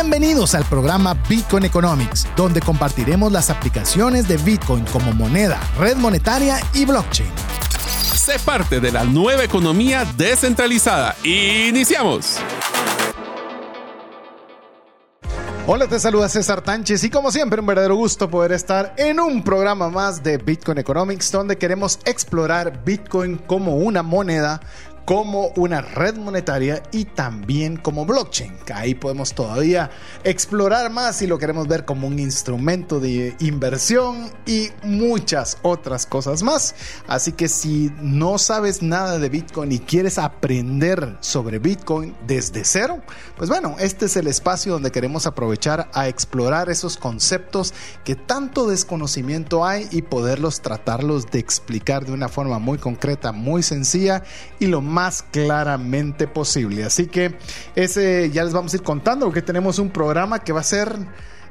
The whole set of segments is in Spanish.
Bienvenidos al programa Bitcoin Economics, donde compartiremos las aplicaciones de Bitcoin como moneda, red monetaria y blockchain. Sé parte de la nueva economía descentralizada. Iniciamos. Hola, te saluda César Tánchez y como siempre un verdadero gusto poder estar en un programa más de Bitcoin Economics donde queremos explorar Bitcoin como una moneda como una red monetaria y también como blockchain. Ahí podemos todavía explorar más si lo queremos ver como un instrumento de inversión y muchas otras cosas más. Así que si no sabes nada de Bitcoin y quieres aprender sobre Bitcoin desde cero, pues bueno, este es el espacio donde queremos aprovechar a explorar esos conceptos que tanto desconocimiento hay y poderlos tratarlos de explicar de una forma muy concreta, muy sencilla y lo más más claramente posible. Así que ese ya les vamos a ir contando porque tenemos un programa que va a ser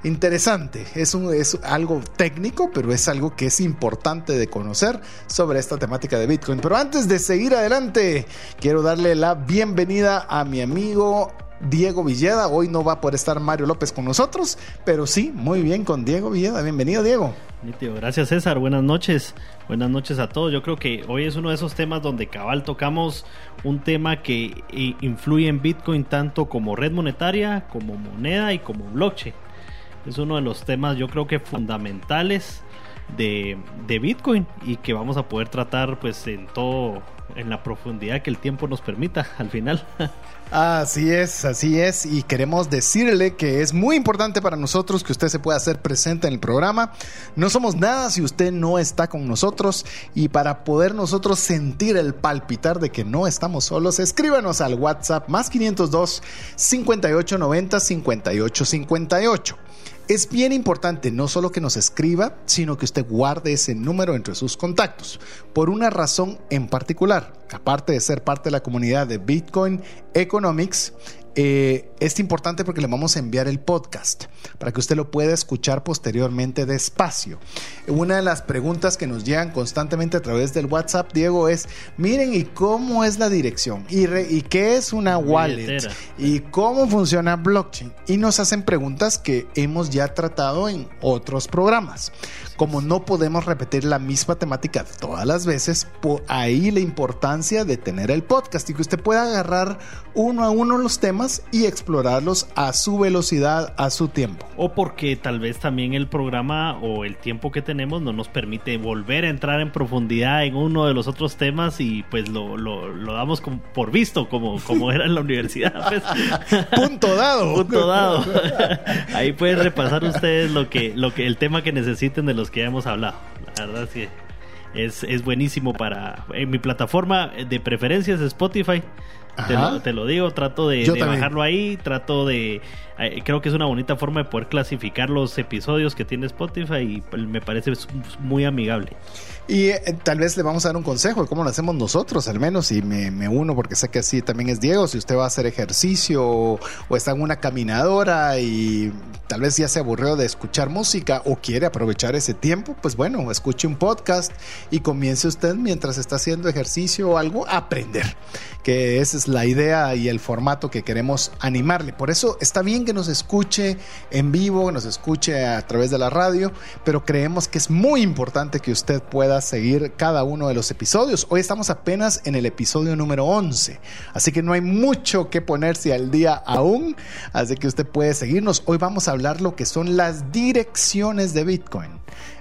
interesante. Es, un, es algo técnico, pero es algo que es importante de conocer sobre esta temática de Bitcoin. Pero antes de seguir adelante, quiero darle la bienvenida a mi amigo Diego Villeda. Hoy no va a poder estar Mario López con nosotros, pero sí, muy bien con Diego Villeda. Bienvenido, Diego. Gracias, César. Buenas noches. Buenas noches a todos. Yo creo que hoy es uno de esos temas donde cabal tocamos un tema que eh, influye en Bitcoin tanto como red monetaria, como moneda y como blockchain. Es uno de los temas yo creo que fundamentales de, de Bitcoin y que vamos a poder tratar pues en todo en la profundidad que el tiempo nos permita al final. Así es, así es. Y queremos decirle que es muy importante para nosotros que usted se pueda hacer presente en el programa. No somos nada si usted no está con nosotros. Y para poder nosotros sentir el palpitar de que no estamos solos, escríbanos al WhatsApp más 502 5890 5858. Es bien importante no solo que nos escriba, sino que usted guarde ese número entre sus contactos, por una razón en particular. Aparte de ser parte de la comunidad de Bitcoin Economics, eh, es importante porque le vamos a enviar el podcast para que usted lo pueda escuchar posteriormente despacio. Una de las preguntas que nos llegan constantemente a través del WhatsApp, Diego, es, miren, ¿y cómo es la dirección? ¿Y, y qué es una wallet? ¿Y cómo funciona blockchain? Y nos hacen preguntas que hemos ya tratado en otros programas. Como no podemos repetir la misma temática todas las veces, por ahí la importancia de tener el podcast y que usted pueda agarrar uno a uno los temas y explorarlos a su velocidad, a su tiempo. O porque tal vez también el programa o el tiempo que tenemos no nos permite volver a entrar en profundidad en uno de los otros temas y pues lo, lo, damos por visto como, como era en la universidad. Pues. Punto dado. Punto dado. Ahí pueden repasar ustedes lo que, lo que, el tema que necesiten de los que ya hemos hablado. La verdad es que es, es buenísimo para... En mi plataforma de preferencias Spotify. Te lo, digo, trato de, de bajarlo ahí, trato de... Eh, creo que es una bonita forma de poder clasificar los episodios que tiene Spotify y pues, me parece muy amigable. Y eh, tal vez le vamos a dar un consejo de cómo lo hacemos nosotros, al menos, y me, me, uno porque sé que así también es Diego, si usted va a hacer ejercicio o, está en una caminadora y tal vez ya se aburrió de escuchar música o quiere aprovechar ese tiempo, pues bueno, escuche un podcast y comience usted mientras está haciendo ejercicio o algo a aprender, que esa es la idea y el formato que queremos animarle. Por eso está bien que nos escuche en vivo, que nos escuche a través de la radio, pero creemos que es muy importante que usted pueda seguir cada uno de los episodios. Hoy estamos apenas en el episodio número 11, así que no hay mucho que ponerse al día aún, así que usted puede seguirnos. Hoy vamos a hablar lo que son las direcciones de Bitcoin.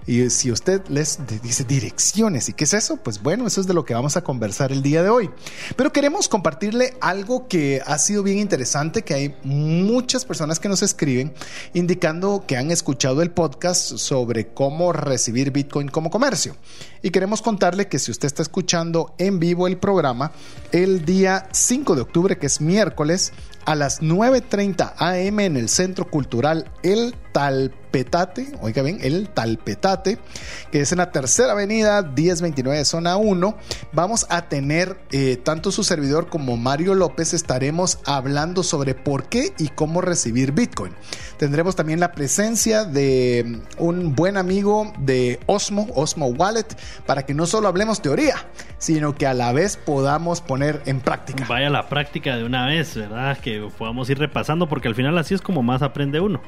Y si usted les dice direcciones, ¿y qué es eso? Pues bueno, eso es de lo que vamos a conversar el día de hoy. Pero queremos compartirle algo que ha sido bien interesante, que hay muchas personas que nos escriben indicando que han escuchado el podcast sobre cómo recibir Bitcoin como comercio. Y queremos contarle que si usted está escuchando en vivo el programa, el día 5 de octubre, que es miércoles, a las 9.30 am en el Centro Cultural El Talpe Talpetate, oiga bien, el Talpetate, que es en la tercera avenida 1029 zona 1. Vamos a tener eh, tanto su servidor como Mario López estaremos hablando sobre por qué y cómo recibir Bitcoin. Tendremos también la presencia de un buen amigo de Osmo, Osmo Wallet, para que no solo hablemos teoría, sino que a la vez podamos poner en práctica. Vaya la práctica de una vez, ¿verdad? Que podamos ir repasando, porque al final así es como más aprende uno.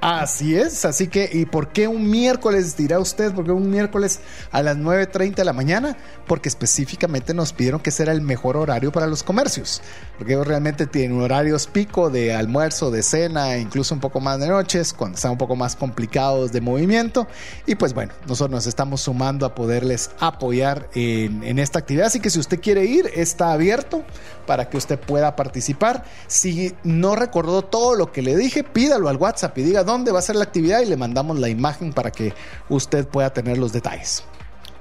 Así es, así que, ¿y por qué un miércoles dirá usted? ¿Por qué un miércoles a las 9.30 de la mañana? Porque específicamente nos pidieron que será el mejor horario para los comercios, porque ellos realmente tienen horarios pico de almuerzo, de cena, incluso un poco más de noches, cuando están un poco más complicados de movimiento. Y pues bueno, nosotros nos estamos sumando a poderles apoyar en, en esta actividad, así que si usted quiere ir, está abierto para que usted pueda participar. Si no recordó todo lo que le dije, pídalo al WhatsApp y diga dónde va a ser la actividad y le mandamos la imagen para que usted pueda tener los detalles.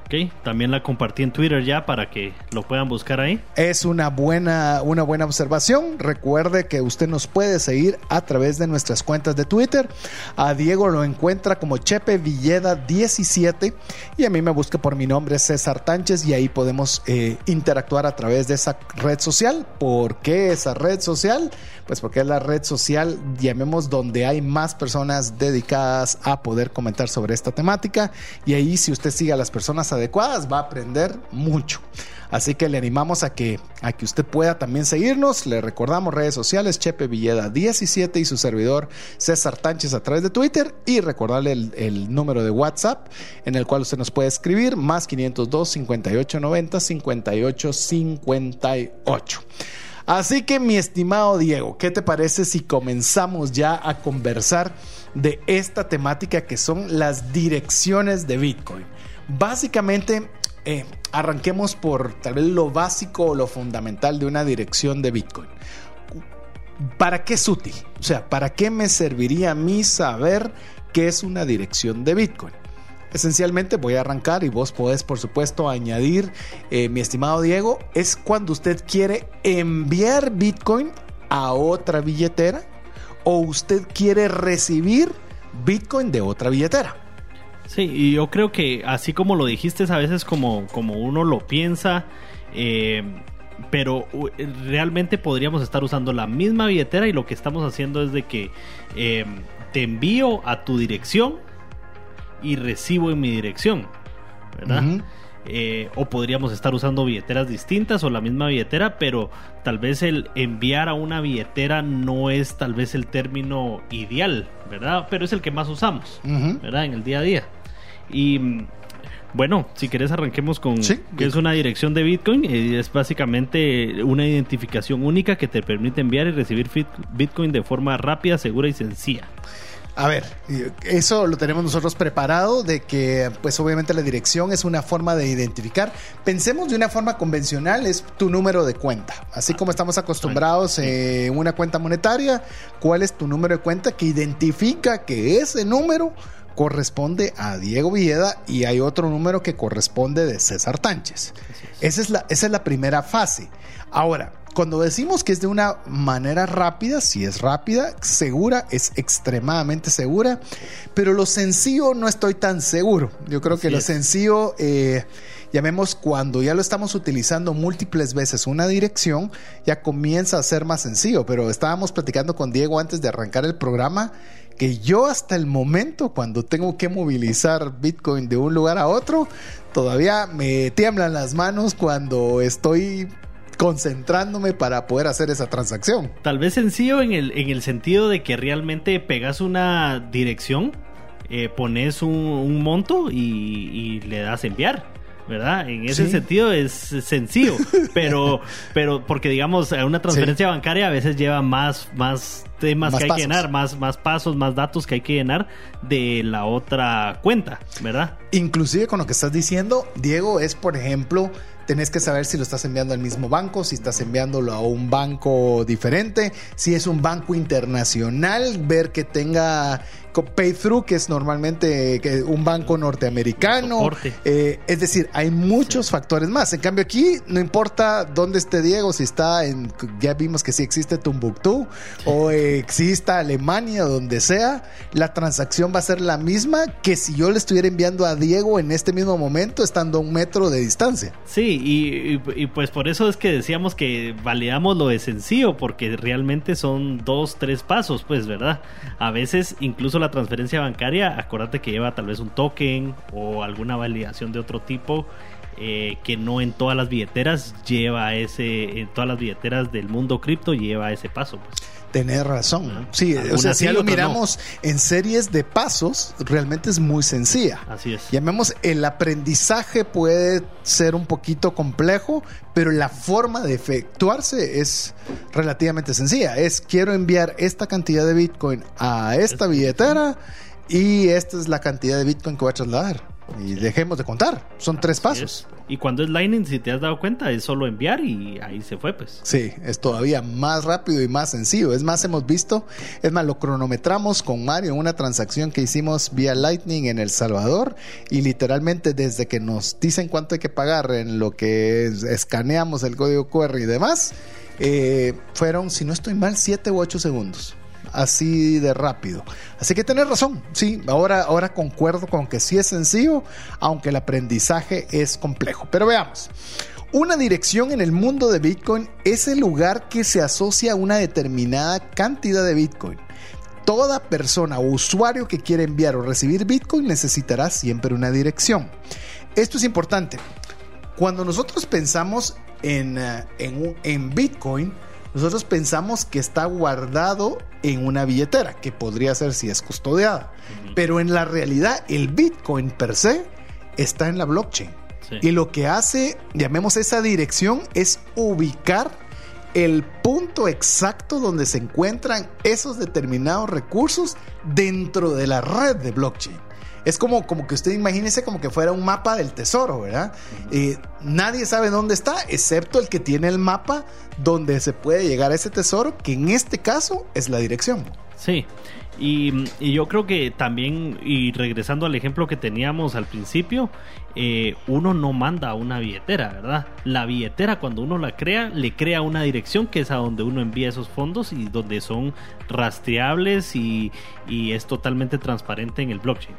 Ok, también la compartí en Twitter ya para que lo puedan buscar ahí. Es una buena, una buena observación. Recuerde que usted nos puede seguir a través de nuestras cuentas de Twitter. A Diego lo encuentra como Chepe Villeda 17 y a mí me busca por mi nombre César Tánchez y ahí podemos eh, interactuar a través de esa red social. ¿Por qué esa red social? Pues porque es la red social, llamemos, donde hay más personas dedicadas a poder comentar sobre esta temática y ahí si usted sigue a las personas adecuadas va a aprender mucho. Así que le animamos a que, a que usted pueda también seguirnos. Le recordamos redes sociales Chepe Villeda 17 y su servidor César Tánchez a través de Twitter y recordarle el, el número de WhatsApp en el cual usted nos puede escribir más 502 58 90 58 58. Así que mi estimado Diego, ¿qué te parece si comenzamos ya a conversar de esta temática que son las direcciones de Bitcoin? Básicamente, eh, arranquemos por tal vez lo básico o lo fundamental de una dirección de Bitcoin. ¿Para qué es útil? O sea, ¿para qué me serviría a mí saber qué es una dirección de Bitcoin? Esencialmente voy a arrancar y vos podés por supuesto añadir, eh, mi estimado Diego, es cuando usted quiere enviar Bitcoin a otra billetera o usted quiere recibir Bitcoin de otra billetera. Sí, y yo creo que así como lo dijiste, a veces como, como uno lo piensa, eh, pero realmente podríamos estar usando la misma billetera y lo que estamos haciendo es de que eh, te envío a tu dirección y recibo en mi dirección, ¿verdad? Eh, o podríamos estar usando billeteras distintas o la misma billetera, pero tal vez el enviar a una billetera no es tal vez el término ideal, ¿verdad? Pero es el que más usamos. ¿verdad? En el día a día. Y bueno, si querés arranquemos con Sí. que es una dirección de Bitcoin y es básicamente una identificación única que te permite enviar y recibir Bitcoin de forma rápida, segura y sencilla. A ver, eso lo tenemos nosotros preparado de que pues obviamente la dirección es una forma de identificar. Pensemos de una forma convencional, es tu número de cuenta. Así como estamos acostumbrados en una cuenta monetaria, ¿cuál es tu número de cuenta que identifica que ese número corresponde a Diego Villeda y hay otro número que corresponde de César Tánchez? Esa es la, esa es la primera fase. Ahora, cuando decimos que es de una manera rápida, si es rápida, segura, es extremadamente segura, pero lo sencillo no estoy tan seguro. Yo creo que lo es. sencillo, eh, llamemos cuando ya lo estamos utilizando múltiples veces una dirección, ya comienza a ser más sencillo, pero estábamos platicando con Diego antes de arrancar el programa que yo hasta el momento cuando tengo que movilizar Bitcoin de un lugar a otro, todavía me tiemblan las manos cuando estoy concentrándome para poder hacer esa transacción. Tal vez sencillo en el, en el sentido de que realmente pegas una dirección, eh, pones un, monto y, y le das enviar. ¿Verdad? En ese Sí. sentido es sencillo, pero, pero porque digamos, una transferencia bancaria a veces lleva más, más temas Más que hay pasos. que llenar, más, más pasos, más datos que hay que llenar de la otra cuenta, ¿verdad? Inclusive con lo que estás diciendo, Diego, es por ejemplo, tenés que saber si lo estás enviando al mismo banco, si estás enviándolo a un banco diferente, si es un banco internacional, ver que tenga pay-through, que es normalmente un banco norteamericano. Eh, es decir, hay muchos factores más. En cambio, aquí no importa dónde esté Diego, si está en, ya vimos que si existe Tumbuktu o exista Alemania, donde sea, la transacción va a ser la misma que si yo le estuviera enviando a Diego en este mismo momento, estando a un metro de distancia. Sí, y, y pues por eso es que decíamos que validamos lo de sencillo, porque realmente son dos, tres pasos, pues, ¿verdad? A veces incluso la transferencia bancaria, acuérdate que lleva tal vez un token o alguna validación de otro tipo. Eh, que no en todas las billeteras lleva ese, en todas las billeteras del mundo cripto lleva ese paso. Pues. Tener razón. Sí, o sea, si lo miramos en series de pasos, realmente es muy sencilla. Así es. Llamemos, el aprendizaje puede ser un poquito complejo, pero la forma de efectuarse es relativamente sencilla. Es quiero enviar esta cantidad de Bitcoin a esta billetera y esta es la cantidad de Bitcoin que voy a trasladar. Y dejemos de contar. Son tres pasos. Y cuando es Lightning, si te has dado cuenta, es solo enviar y ahí se fue, pues. Sí, es todavía más rápido y más sencillo. Es más, hemos visto, es más, lo cronometramos con Mario una transacción que hicimos vía Lightning en El Salvador y literalmente desde que nos dicen cuánto hay que pagar en lo que escaneamos el código QR y demás, eh, fueron, si no estoy mal, siete u ocho segundos así de rápido. Así que tenés razón, sí, ahora, ahora concuerdo con que sí es sencillo, aunque el aprendizaje es complejo. Pero veamos. Una dirección en el mundo de Bitcoin es el lugar que se asocia a una determinada cantidad de Bitcoin. Toda persona o usuario que quiera enviar o recibir Bitcoin necesitará siempre una dirección. Esto es importante. Cuando nosotros pensamos en, eh, en, en Bitcoin, nosotros pensamos que está guardado en una billetera, que podría ser si es custodiada. Pero en la realidad, el Bitcoin per se está en la blockchain. Y lo que hace, llamemos esa dirección, es ubicar el punto exacto donde se encuentran esos determinados recursos dentro de la red de blockchain. Es como, como que usted imagínese como que fuera un mapa del tesoro, ¿verdad? Eh, nadie sabe dónde está, excepto el que tiene el mapa donde se puede llegar a ese tesoro, que en este caso es la dirección. Sí, y, yo creo que también, y regresando al ejemplo que teníamos al principio, eh, uno no manda una billetera, ¿verdad? La billetera cuando uno la crea, le crea una dirección que es a donde uno envía esos fondos y donde son rastreables y, y es totalmente transparente en el blockchain.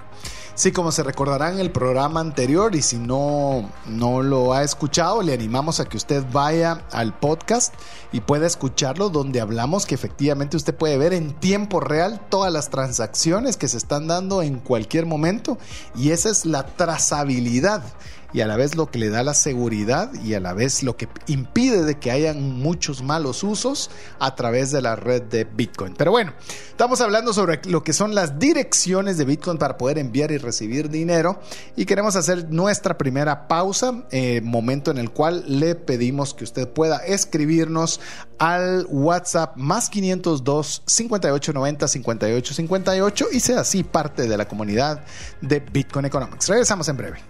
Sí, como se recordará en el programa anterior y si no, no lo ha escuchado, le animamos a que usted vaya al podcast y pueda escucharlo donde hablamos que efectivamente usted puede ver en tiempo real todas las transacciones que se están dando en cualquier momento y esa es la trazabilidad y a la vez lo que le da la seguridad y a la vez lo que impide de que hayan muchos malos usos a través de la red de Bitcoin. Pero bueno, estamos hablando sobre lo que son las direcciones de Bitcoin para poder enviar y recibir dinero y queremos hacer nuestra primera pausa, eh, momento en el cual le pedimos que usted pueda escribirnos al WhatsApp más 502 5890 5858 y sea así parte de la comunidad de Bitcoin Economics. Regresamos en breve.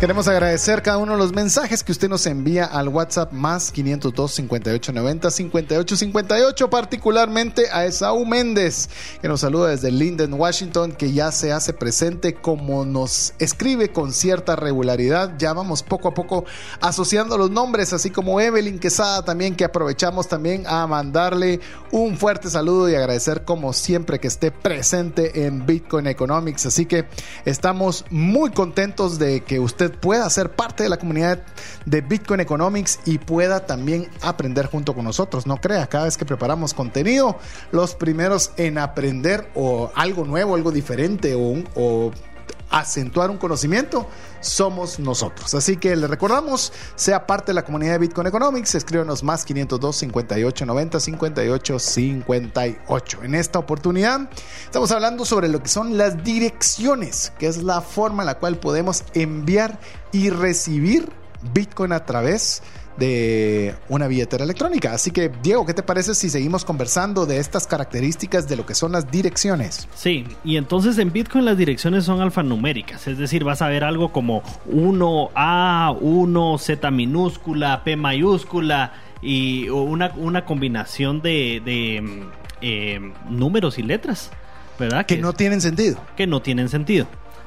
Queremos agradecer cada uno de los mensajes que usted nos envía al WhatsApp más 502 5890 5858, particularmente a Esaú Méndez, que nos saluda desde Linden, Washington, que ya se hace presente como nos escribe con cierta regularidad. Ya vamos poco a poco asociando los nombres, así como Evelyn Quesada también, que aprovechamos también a mandarle un fuerte saludo y agradecer como siempre que esté presente en Bitcoin Economics. Así que estamos muy contentos de que usted usted pueda ser parte de la comunidad de Bitcoin Economics y pueda también aprender junto con nosotros. No crea, cada vez que preparamos contenido, los primeros en aprender o algo nuevo, algo diferente o, o acentuar un conocimiento, somos nosotros. Así que le recordamos, sea parte de la comunidad de Bitcoin Economics, escríbanos más 502 58 90 58 58. En esta oportunidad estamos hablando sobre lo que son las direcciones, que es la forma en la cual podemos enviar y recibir Bitcoin a través de de una billetera electrónica. Así que, Diego, ¿qué te parece si seguimos conversando de estas características de lo que son las direcciones? Sí, y entonces en Bitcoin las direcciones son alfanuméricas, es decir, vas a ver algo como 1A, 1, Z minúscula, P mayúscula y una, una combinación de, de eh, números y letras, ¿verdad? Que, que no tienen sentido. Que no tienen sentido.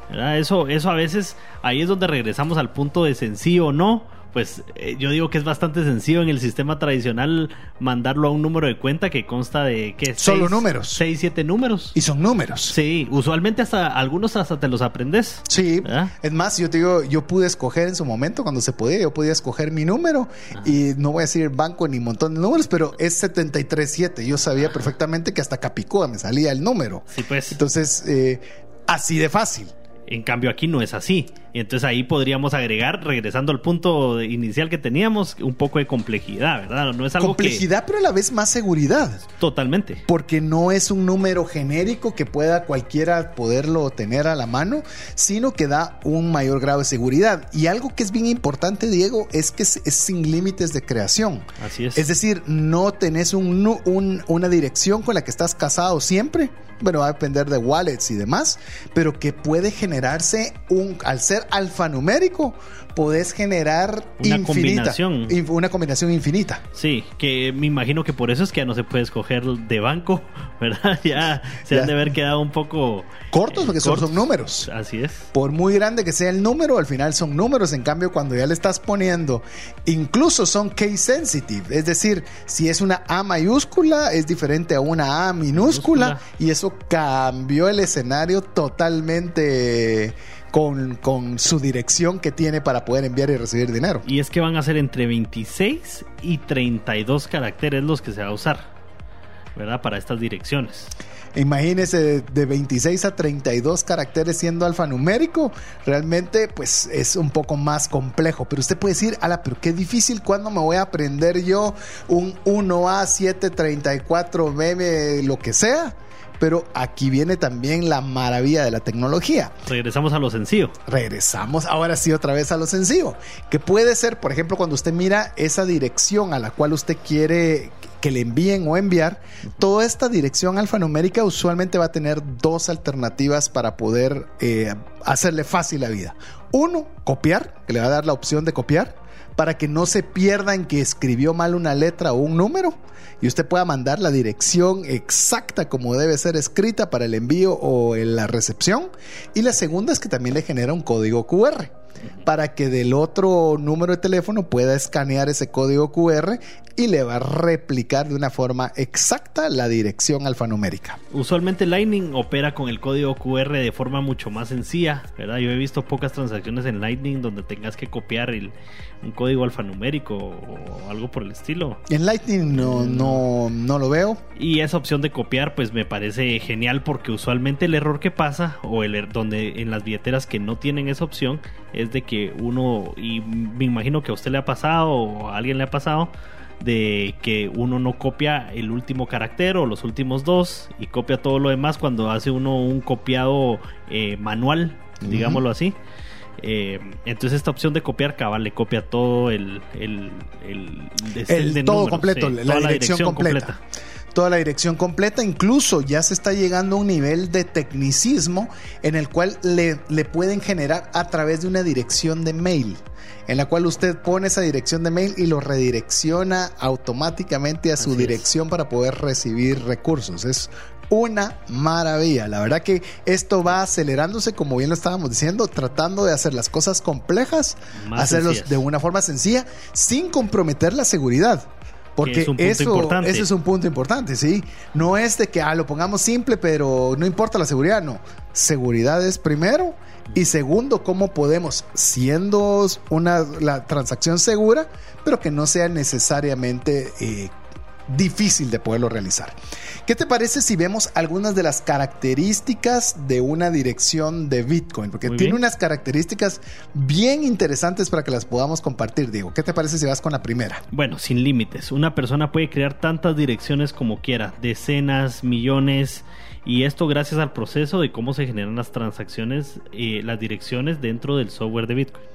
¿verdad? Eso, eso a veces, ahí es donde regresamos al punto de sencillo o no pues eh, yo digo que es bastante sencillo en el sistema tradicional mandarlo a un número de cuenta que consta de ¿qué? Solo números. Seis, siete números. Y son números. Sí, usualmente hasta algunos hasta te los aprendes. Sí. Es más, yo te digo, yo pude escoger en su momento cuando se podía, yo podía escoger mi número y no voy a decir banco ni montón de números, pero es 737. Yo sabía perfectamente que hasta Capicúa me salía el número. Sí, pues. Entonces, eh, así de fácil. En cambio aquí no es así. Y entonces ahí podríamos agregar, regresando al punto inicial que teníamos, un poco de complejidad, ¿verdad? No es algo complejidad, pero a la vez más seguridad. Totalmente. Porque no es un número genérico que pueda cualquiera poderlo tener a la mano, sino que da un mayor grado de seguridad. Y algo que es bien importante, Diego, es que es, sin límites de creación. Así es. Es decir, no tenés un, un, una dirección con la que estás casado siempre. Bueno, va a depender de wallets y demás, pero que puede generarse un, al ser alfanumérico, podés generar una combinación. Una combinación infinita. Sí, que me imagino que por eso es que ya no se puede escoger de banco, ¿verdad? Ya se han de haber quedado un poco cortos porque son números. Así es. Por muy grande que sea el número, al final son números. En cambio, cuando ya le estás poniendo, incluso son case sensitive. Es decir, si es una A mayúscula, es diferente a una A minúscula. y eso cambió el escenario totalmente con, con, su dirección que tiene para poder enviar y recibir dinero. Y es que van a ser entre 26 y 32 caracteres los que se va a usar, ¿verdad? Para estas direcciones. Imagínese de 26 a 32 caracteres siendo alfanumérico, realmente pues es un poco más complejo. Pero usted puede decir, ala, pero qué difícil, ¿cuándo me voy a aprender yo un 1A, 7, 34, B, lo que sea? Pero aquí viene también la maravilla de la tecnología. Regresamos a lo sencillo. Regresamos ahora sí otra vez a lo sencillo, que puede ser, por ejemplo, cuando usted mira esa dirección a la cual usted quiere que le envíen o enviar, toda esta dirección alfanumérica usualmente va a tener dos alternativas para poder eh, hacerle fácil la vida. Uno, copiar, que le va a dar la opción de copiar para que no se pierda en que escribió mal una letra o un número y usted pueda mandar la dirección exacta como debe ser escrita para el envío o en la recepción. Y la segunda es que también le genera un código QR para que del otro número de teléfono pueda escanear ese código QR y le va a replicar de una forma exacta la dirección alfanumérica. Usualmente Lightning opera con el código QR de forma mucho más sencilla, ¿verdad? Yo he visto pocas transacciones en Lightning donde tengas que copiar el, un código alfanumérico o algo por el estilo. En Lightning no, no, no lo veo. Y esa opción de copiar pues me parece genial porque usualmente el error que pasa o el er, donde en las billeteras que no tienen esa opción es de que uno, y me imagino que a usted le ha pasado o a alguien le ha pasado, de que uno no copia el último carácter o los últimos dos y copia todo lo demás cuando hace uno un copiado eh, manual, digámoslo así. Eh, entonces esta opción de copiar cabal le copia todo el, el, el, todo completo, la, dirección, completa toda la dirección completa. Incluso ya se está llegando a un nivel de tecnicismo en el cual le, le pueden generar a través de una dirección de mail en la cual usted pone esa dirección de mail y lo redirecciona automáticamente a su dirección para poder recibir recursos. Es una maravilla. La verdad que esto va acelerándose, como bien lo estábamos diciendo, tratando de hacer las cosas complejas, hacerlos de una forma sencilla, sin comprometer la seguridad. Porque eso, es un punto importante, ¿sí? No es de que ah, lo pongamos simple, pero no importa la seguridad, no. Seguridad es primero Y segundo, cómo podemos, siendo una la transacción segura, pero que no sea necesariamente eh, difícil de poderlo realizar. ¿Qué te parece si vemos algunas de las características de una dirección de Bitcoin? Porque Muy tiene bien. unas características bien interesantes para que las podamos compartir, Diego. ¿Qué te parece si vas con la primera? Bueno, sin límites. Una persona puede crear tantas direcciones como quiera, decenas, millones, y esto gracias al proceso de cómo se generan las transacciones, eh, las direcciones dentro del software de Bitcoin.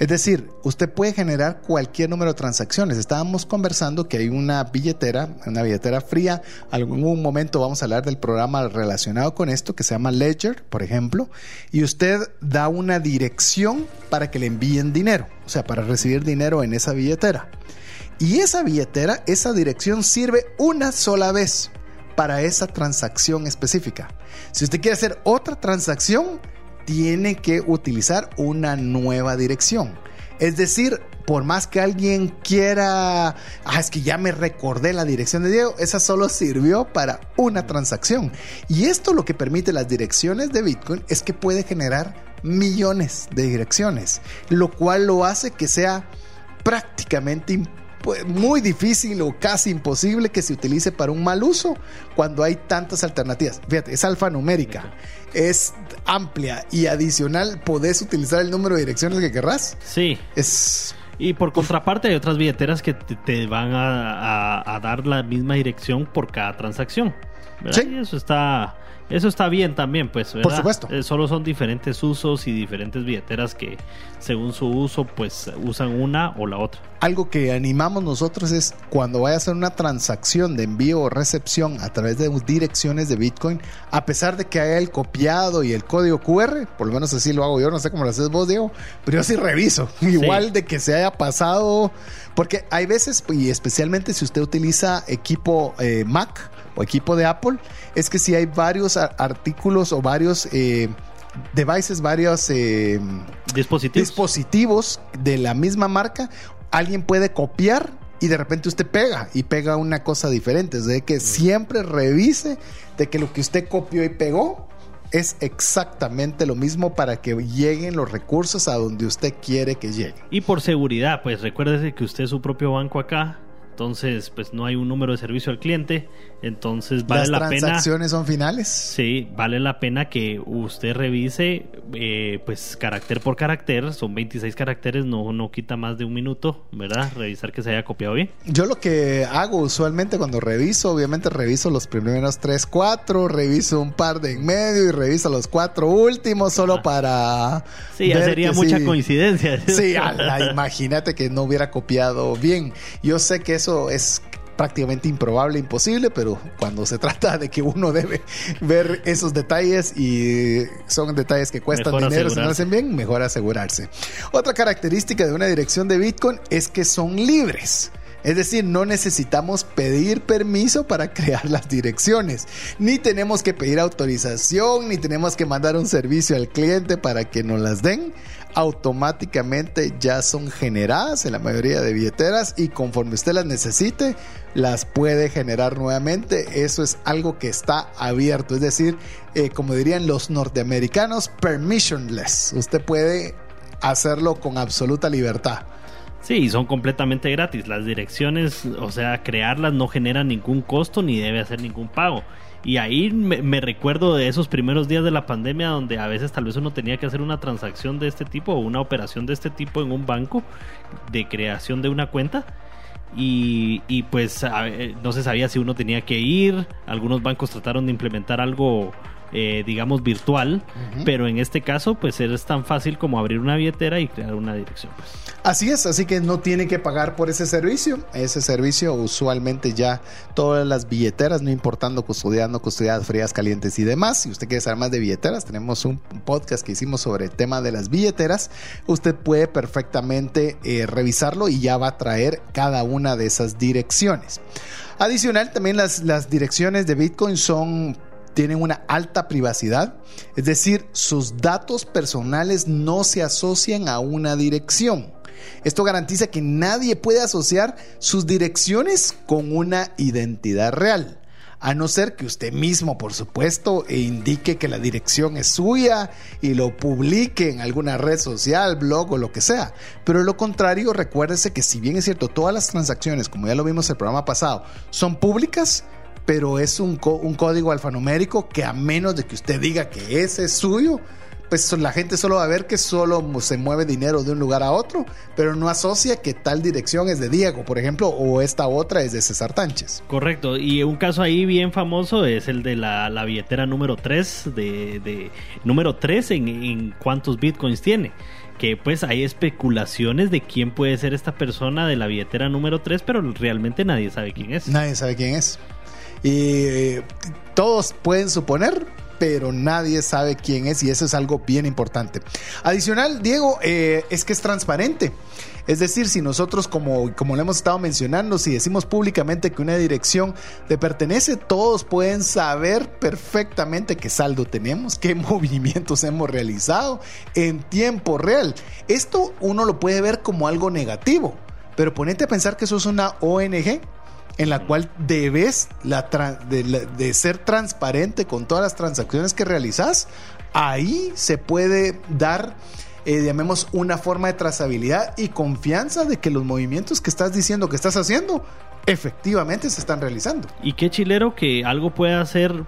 Es decir, usted puede generar cualquier número de transacciones. Estábamos conversando que hay una billetera, una billetera fría. Algún momento vamos a hablar del programa relacionado con esto que se llama Ledger, por ejemplo. Y usted da una dirección para que le envíen dinero, o sea, para recibir dinero en esa billetera. Y esa billetera, esa dirección sirve una sola vez para esa transacción específica. Si usted quiere hacer otra transacción, tiene que utilizar una nueva dirección. Es decir, por más que alguien quiera, ah, es que ya me recordé la dirección de Diego, esa solo sirvió para una transacción. Y esto lo que permite las direcciones de Bitcoin es que puede generar millones de direcciones, lo cual lo hace que sea prácticamente imposible pues, muy difícil o casi imposible que se utilice para un mal uso cuando hay tantas alternativas. Fíjate, es alfanumérica, es amplia y adicional podés utilizar el número de direcciones que querrás. Sí, Es y por contraparte hay otras billeteras que te, te van a, a- a dar la misma dirección por cada transacción. ¿verdad? Sí. Y eso está, eso está bien también, pues. ¿verdad? Por supuesto. Eh, solo son diferentes usos y diferentes billeteras que según su uso, pues usan una o la otra. algo que animamos nosotros es cuando vaya a hacer una transacción de envío o recepción a través de direcciones de Bitcoin, a pesar de que haya el copiado y el código QR, por lo menos así lo hago yo, no sé cómo lo haces vos, Diego, pero yo sí reviso, igual de que se haya pasado, porque hay veces, y especialmente si usted utiliza equipo eh, Mac o equipo de Apple, es que si hay varios artículos o varios... eh, devices, varios eh, Dispositivos. dispositivos de la misma marca, alguien puede copiar y de repente usted pega y pega una cosa diferente. Es de que siempre revise de que lo que usted copió y pegó es exactamente lo mismo para que lleguen los recursos a donde usted quiere que lleguen. Y por seguridad, pues recuérdese que usted es su propio banco acá. Entonces, pues no hay un número de servicio al cliente. Entonces, vale Las la pena. transacciones son finales. Sí, vale la pena que usted revise, eh, pues carácter por carácter, son 26 caracteres, no, no quita más de un minuto, ¿verdad? Revisar que se haya copiado bien. Yo lo que hago usualmente cuando reviso, obviamente reviso los primeros 3, 4, reviso un par de en medio y reviso los cuatro últimos solo Ajá. para... Sí, ya sería mucha sí. coincidencia. Sí, ala, imagínate que no hubiera copiado bien. Yo sé que eso es prácticamente improbable, imposible, pero cuando se trata de que uno debe ver esos detalles y son detalles que cuestan Mejor dinero, si no hacen bien, mejor asegurarse. Otra característica de una dirección de Bitcoin es que son libres. Es decir, no necesitamos pedir permiso para crear las direcciones, ni tenemos que pedir autorización, ni tenemos que mandar un servicio al cliente para que nos las den. Automáticamente ya son generadas en la mayoría de billeteras y conforme usted las necesite, las puede generar nuevamente. Eso es algo que está abierto, es decir, eh, como dirían los norteamericanos, permissionless. Usted puede hacerlo con absoluta libertad. Sí, son completamente gratis. Las direcciones, o sea, crearlas no genera ningún costo ni debe hacer ningún pago. Y ahí me, recuerdo de esos primeros días de la pandemia donde a veces tal vez uno tenía que hacer una transacción de este tipo o una operación de este tipo en un banco de creación de una cuenta. Y, y pues eh, no se sabía si uno tenía que ir. Algunos bancos trataron de implementar algo, eh, digamos, virtual. Pero en este caso, pues es tan fácil como abrir una billetera y crear una dirección. pues. Así es, así que no tiene que pagar por ese servicio. Ese servicio usualmente ya todas las billeteras, no importando custodiando, custodiadas frías, calientes y demás. Si usted quiere saber más de billeteras, tenemos un podcast que hicimos sobre el tema de las billeteras. Usted puede perfectamente eh, revisarlo y ya va a traer cada una de esas direcciones. Adicional, también las, las direcciones de Bitcoin son tienen una alta privacidad, es decir, sus datos personales no se asocian a una dirección. Esto garantiza que nadie puede asociar sus direcciones con una identidad real. a no ser que usted mismo, por supuesto, indique que la dirección es suya y lo publique en alguna red social, blog o lo que sea. Pero lo contrario, recuérdese que si bien es cierto, todas las transacciones, como ya lo vimos en el programa pasado, son públicas, pero es un, un código alfanumérico que a menos de que usted diga que ese es suyo, pues la gente solo va a ver que solo se mueve dinero de un lugar a otro, pero no asocia que tal dirección es de Diego, por ejemplo, o esta otra es de César Tánchez. Correcto, y un caso ahí bien famoso es el de la, billetera número 3, de, número 3 en, en cuántos bitcoins tiene que pues hay especulaciones de quién puede ser esta persona de la billetera número 3, pero realmente nadie sabe quién es. Nadie sabe quién es. Y eh, todos pueden suponer, pero nadie sabe quién es y eso es algo bien importante. Adicional, Diego, eh, es que es transparente. Es decir, si nosotros, como, como le hemos estado mencionando, si decimos públicamente que una dirección te pertenece, todos pueden saber perfectamente qué saldo tenemos, qué movimientos hemos realizado en tiempo real. Esto uno lo puede ver como algo negativo, pero ponete a pensar que eso es una ONG en la cual debes de, ser transparente con todas las transacciones que realizas, ahí se puede dar, eh, llamemos, una forma de trazabilidad y confianza de que los movimientos que estás diciendo que estás haciendo efectivamente se están realizando. Y qué chilero que algo pueda ser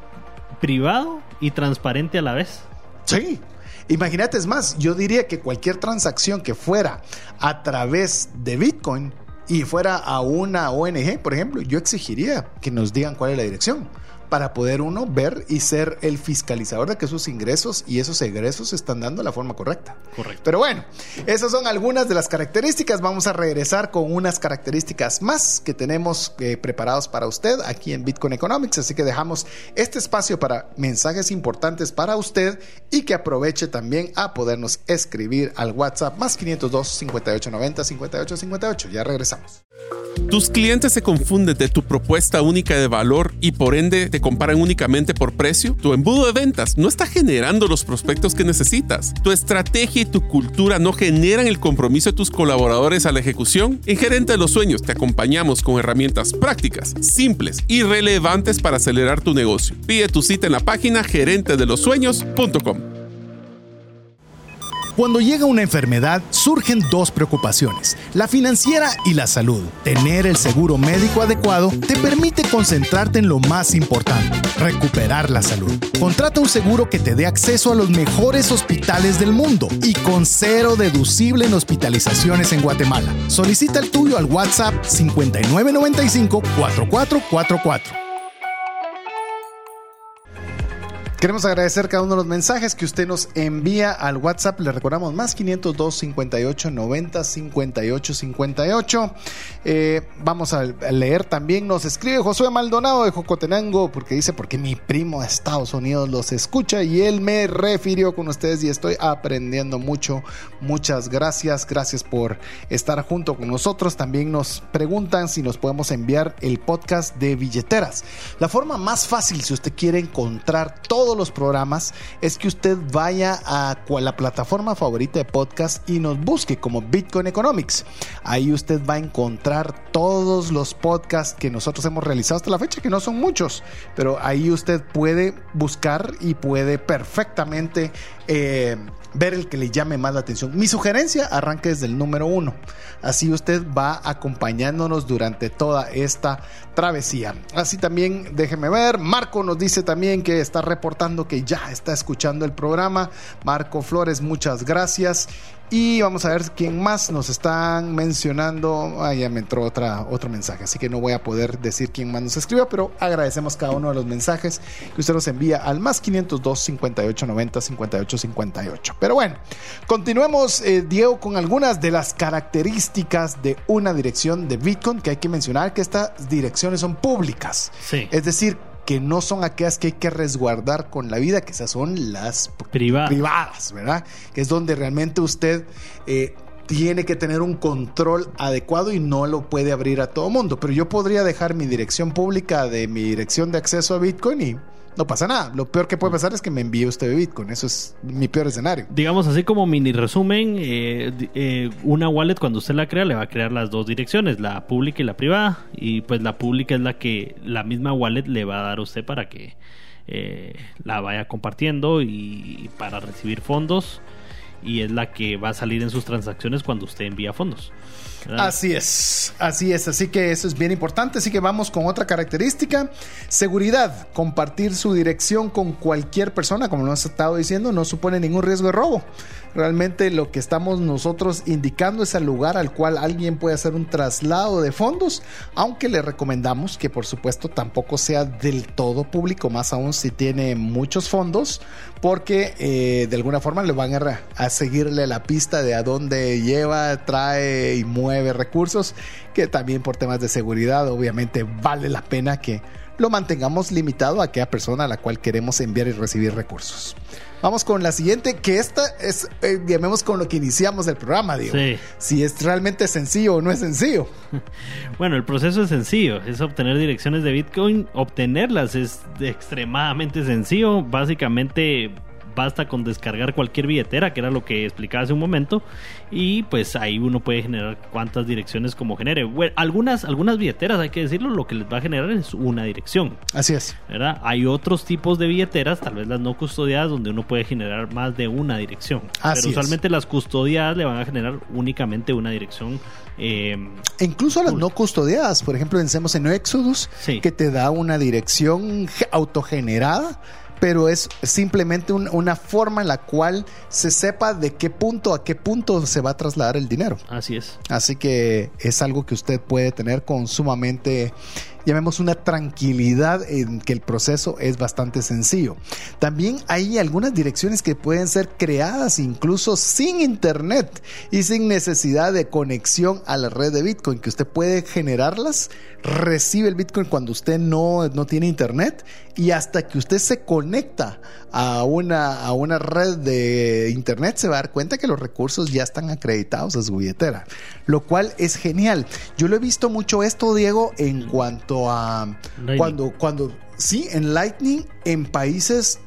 privado y transparente a la vez. Sí, Imagínate, es más, yo diría que cualquier transacción que fuera a través de Bitcoin y fuera a una ONG, por ejemplo, yo exigiría que nos digan cuál es la dirección para poder uno ver y ser el fiscalizador de que sus ingresos y esos egresos se están dando de la forma correcta. Correcto. Pero bueno, esas son algunas de las características. Vamos a regresar con unas características más que tenemos eh, preparados para usted aquí en Bitcoin Economics. Así que dejamos este espacio para mensajes importantes para usted y que aproveche también a podernos escribir al WhatsApp más 502 5890 5858. Ya regresamos. Tus clientes se confunden de tu propuesta única de valor y por ende te comparan únicamente por precio. Tu embudo de ventas no está generando los prospectos que necesitas. Tu estrategia y tu cultura no generan el compromiso de tus colaboradores a la ejecución. En Gerente de los Sueños te acompañamos con herramientas prácticas, simples y relevantes para acelerar tu negocio. Pide tu cita en la página gerentedelosueños.com. Cuando llega una enfermedad, surgen dos preocupaciones, la financiera y la salud. Tener el seguro médico adecuado te permite concentrarte en lo más importante, recuperar la salud. Contrata un seguro que te dé acceso a los mejores hospitales del mundo y con cero deducible en hospitalizaciones en Guatemala. Solicita el tuyo al WhatsApp 5995 4444. Queremos agradecer cada uno de los mensajes que usted nos envía al WhatsApp. Le recordamos más 502 58 90 58 58. vamos a leer también. Nos escribe Josué Maldonado de Jocotenango porque dice porque mi primo de Estados Unidos los escucha y él me refirió con ustedes y estoy aprendiendo mucho. Muchas gracias. Gracias por estar junto con nosotros. También nos preguntan si nos podemos enviar el podcast de billeteras. La forma más fácil si usted quiere encontrar todo los programas es que usted vaya a la plataforma favorita de podcast y nos busque como Bitcoin Economics. Ahí usted va a encontrar todos los podcasts que nosotros hemos realizado hasta la fecha, que no son muchos, pero ahí usted puede buscar y puede perfectamente eh, ver el que le llame más la atención. Mi sugerencia, arranque desde el número uno. Así usted va acompañándonos durante toda esta travesía. Así también, déjeme ver, Marco nos dice también que está reportando que ya está escuchando el programa. Marco Flores, muchas gracias. Y vamos a ver quién más nos están mencionando. Ah, ya me entró otra, otro mensaje, así que no voy a poder decir quién más nos escribió, pero agradecemos cada uno de los mensajes que usted nos envía al más 502 58 90 58 58. Pero bueno, continuemos, eh, Diego, con algunas de las características de una dirección de Bitcoin que hay que mencionar que estas direcciones son públicas. Sí. Es decir, que no son aquellas que hay que resguardar con la vida, que esas son las privadas, ¿verdad? Que es donde realmente usted eh, tiene que tener un control adecuado y no lo puede abrir a todo mundo. Pero yo podría dejar mi dirección pública de mi dirección de acceso a Bitcoin y no pasa nada. Lo peor que puede pasar es que me envíe usted Bitcoin. Eso es mi peor escenario. Digamos así como mini resumen, eh, eh, una wallet cuando usted la crea le va a crear las dos direcciones, la pública y la privada. Y pues la pública es la que la misma wallet le va a dar a usted para que eh, la vaya compartiendo y para recibir fondos y es la que va a salir en sus transacciones cuando usted envía fondos. Así es, así es, así que eso es bien importante, así que vamos con otra característica, seguridad, compartir su dirección con cualquier persona, como lo hemos estado diciendo, no supone ningún riesgo de robo. Realmente lo que estamos nosotros indicando es el lugar al cual alguien puede hacer un traslado de fondos, aunque le recomendamos que por supuesto tampoco sea del todo público, más aún si tiene muchos fondos, porque eh, de alguna forma le van a, a seguirle la pista de a dónde lleva, trae y mueve recursos, que también por temas de seguridad obviamente vale la pena que lo mantengamos limitado a aquella persona a la cual queremos enviar y recibir recursos. Vamos con la siguiente, que esta es, eh, llamemos con lo que iniciamos el programa, digo. Si es realmente sencillo o no es sencillo. Bueno, el proceso es sencillo, es obtener direcciones de Bitcoin. Obtenerlas es extremadamente sencillo. Básicamente basta con descargar cualquier billetera, que era lo que explicaba hace un momento, y pues ahí uno puede generar cuantas direcciones como genere. algunas, algunas billeteras, hay que decirlo, lo que les va a generar es una dirección. Así es. ¿verdad? Hay otros tipos de billeteras, tal vez las no custodiadas, donde uno puede generar más de una dirección. Pero usualmente las custodiadas le van a generar únicamente una dirección. Eh, e incluso las no custodiadas, por ejemplo, pensemos en Exodus, que te da una dirección autogenerada pero es simplemente una forma en la cual se sepa de qué punto a qué punto se va a trasladar el dinero. Así es. Así que es algo que usted puede tener con sumamente llamemos una tranquilidad en que el proceso es bastante sencillo. También hay algunas direcciones que pueden ser creadas incluso sin internet y sin necesidad de conexión a la red de Bitcoin, que usted puede generarlas, recibe el Bitcoin cuando usted no, no tiene internet y hasta que usted se conecta a una, a una red de internet se va a dar cuenta que los recursos ya están acreditados a su billetera, lo cual es genial. Yo lo he visto mucho esto, Diego, en cuanto a cuando, cuando, sí, en Lightning, en países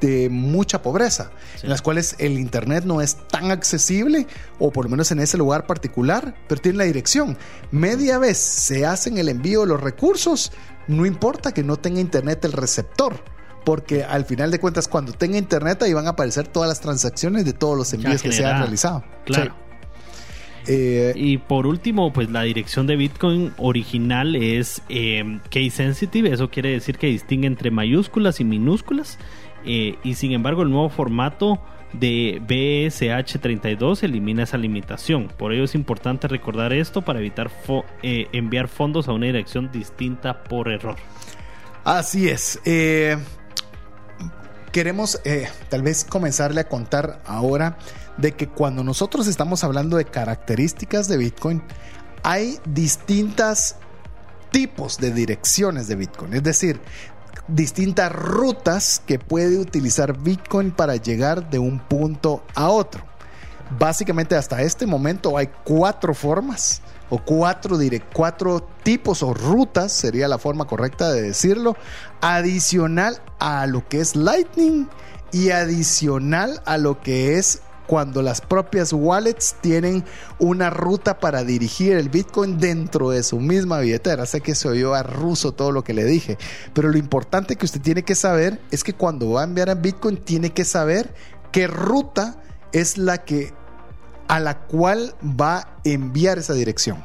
de mucha pobreza, en las cuales el internet no es tan accesible, o por lo menos en ese lugar particular, pero tiene la dirección. Media vez se hacen el envío de los recursos, no importa que no tenga internet el receptor porque al final de cuentas cuando tenga internet ahí van a aparecer todas las transacciones de todos los envíos que se han realizado. Claro. Eh, y por último, pues la dirección de Bitcoin original es eh, case sensitive, eso quiere decir que distingue entre mayúsculas y minúsculas. Eh, y sin embargo, el nuevo formato de BSH32 elimina esa limitación. Por ello es importante recordar esto para evitar enviar fondos a una dirección distinta por error. Así es queremos eh, tal vez comenzarle a contar ahora de que cuando nosotros estamos hablando de características de Bitcoin, hay distintos tipos de direcciones de Bitcoin, es decir, distintas rutas que puede utilizar Bitcoin para llegar de un punto a otro. Básicamente hasta este momento hay cuatro formas o cuatro, cuatro tipos o rutas, sería la forma correcta de decirlo, adicional a lo que es Lightning y adicional a lo que es cuando las propias wallets tienen una ruta para dirigir el Bitcoin dentro de su misma billetera. Sé que se oyó a ruso todo lo que le dije, pero lo importante que usted tiene que saber es que cuando va a enviar a Bitcoin tiene que saber qué ruta es la que a la cual va a enviar esa dirección.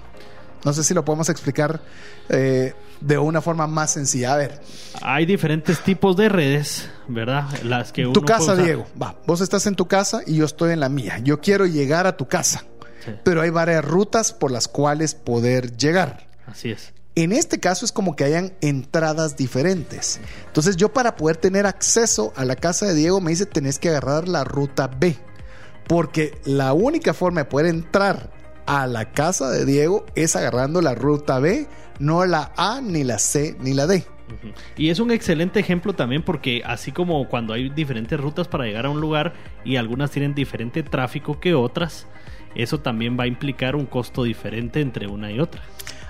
No sé si lo podemos explicar eh, de una forma más sencilla. A ver. Hay diferentes tipos de redes, ¿verdad? Las que Tu casa, Diego. Va, vos estás en tu casa y yo estoy en la mía. Yo quiero llegar a tu casa. Pero hay varias rutas por las cuales poder llegar. Así es. En este caso es como que hayan entradas diferentes. Entonces yo para poder tener acceso a la casa de Diego me dice tenés que agarrar la ruta B. Porque la única forma de poder entrar a la casa de Diego es agarrando la ruta B, no la A, ni la C, ni la D. Y es un excelente ejemplo también porque así como cuando hay diferentes rutas para llegar a un lugar y algunas tienen diferente tráfico que otras, eso también va a implicar un costo diferente entre una y otra.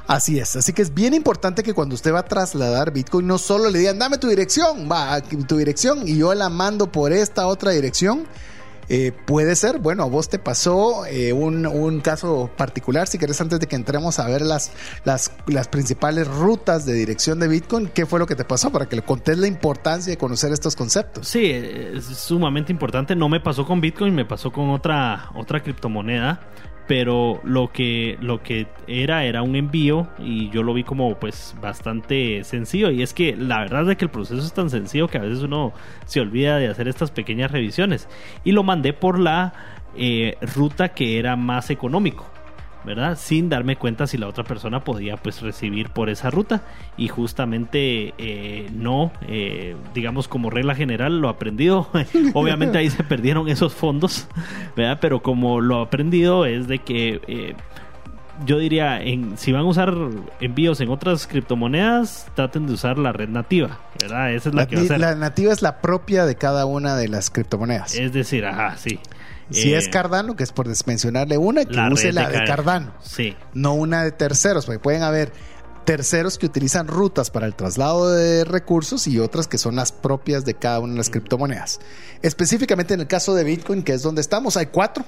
Así es, así que es bien importante que cuando usted va a trasladar Bitcoin no solo le digan, dame tu dirección, va, tu dirección y yo la mando por esta otra dirección. Eh, puede ser, bueno, a vos te pasó eh, un, caso particular, si querés antes de que entremos a ver las, las, principales rutas de dirección de Bitcoin, ¿qué fue lo que te pasó? Para que le contés la importancia de conocer estos conceptos. Sí, es sumamente importante, no me pasó con Bitcoin, me pasó con otra, otra criptomoneda pero lo que lo que era era un envío y yo lo vi como pues bastante sencillo. Y es que la verdad es que el proceso es tan sencillo que a veces uno se olvida de hacer estas pequeñas revisiones. Y lo mandé por la eh, ruta que era más económico ¿verdad? Sin darme cuenta si la otra persona podía pues recibir por esa ruta y justamente eh, no, eh, digamos como regla general lo aprendido, obviamente ahí se perdieron esos fondos, ¿verdad? Pero como lo aprendido es de que... Eh, yo diría, en, si van a usar envíos en otras criptomonedas, traten de usar la red nativa, ¿verdad? Esa es la, que va a ser. La nativa es la propia de cada una de las criptomonedas. Es decir, ajá, sí. Si es eh, Cardano, que es por mencionarle una, que use la de, Cardano. Sí. No una de terceros, porque pueden haber terceros que utilizan rutas para el traslado de recursos y otras que son las propias de cada una de las criptomonedas. Específicamente en el caso de Bitcoin, que es donde estamos, hay cuatro.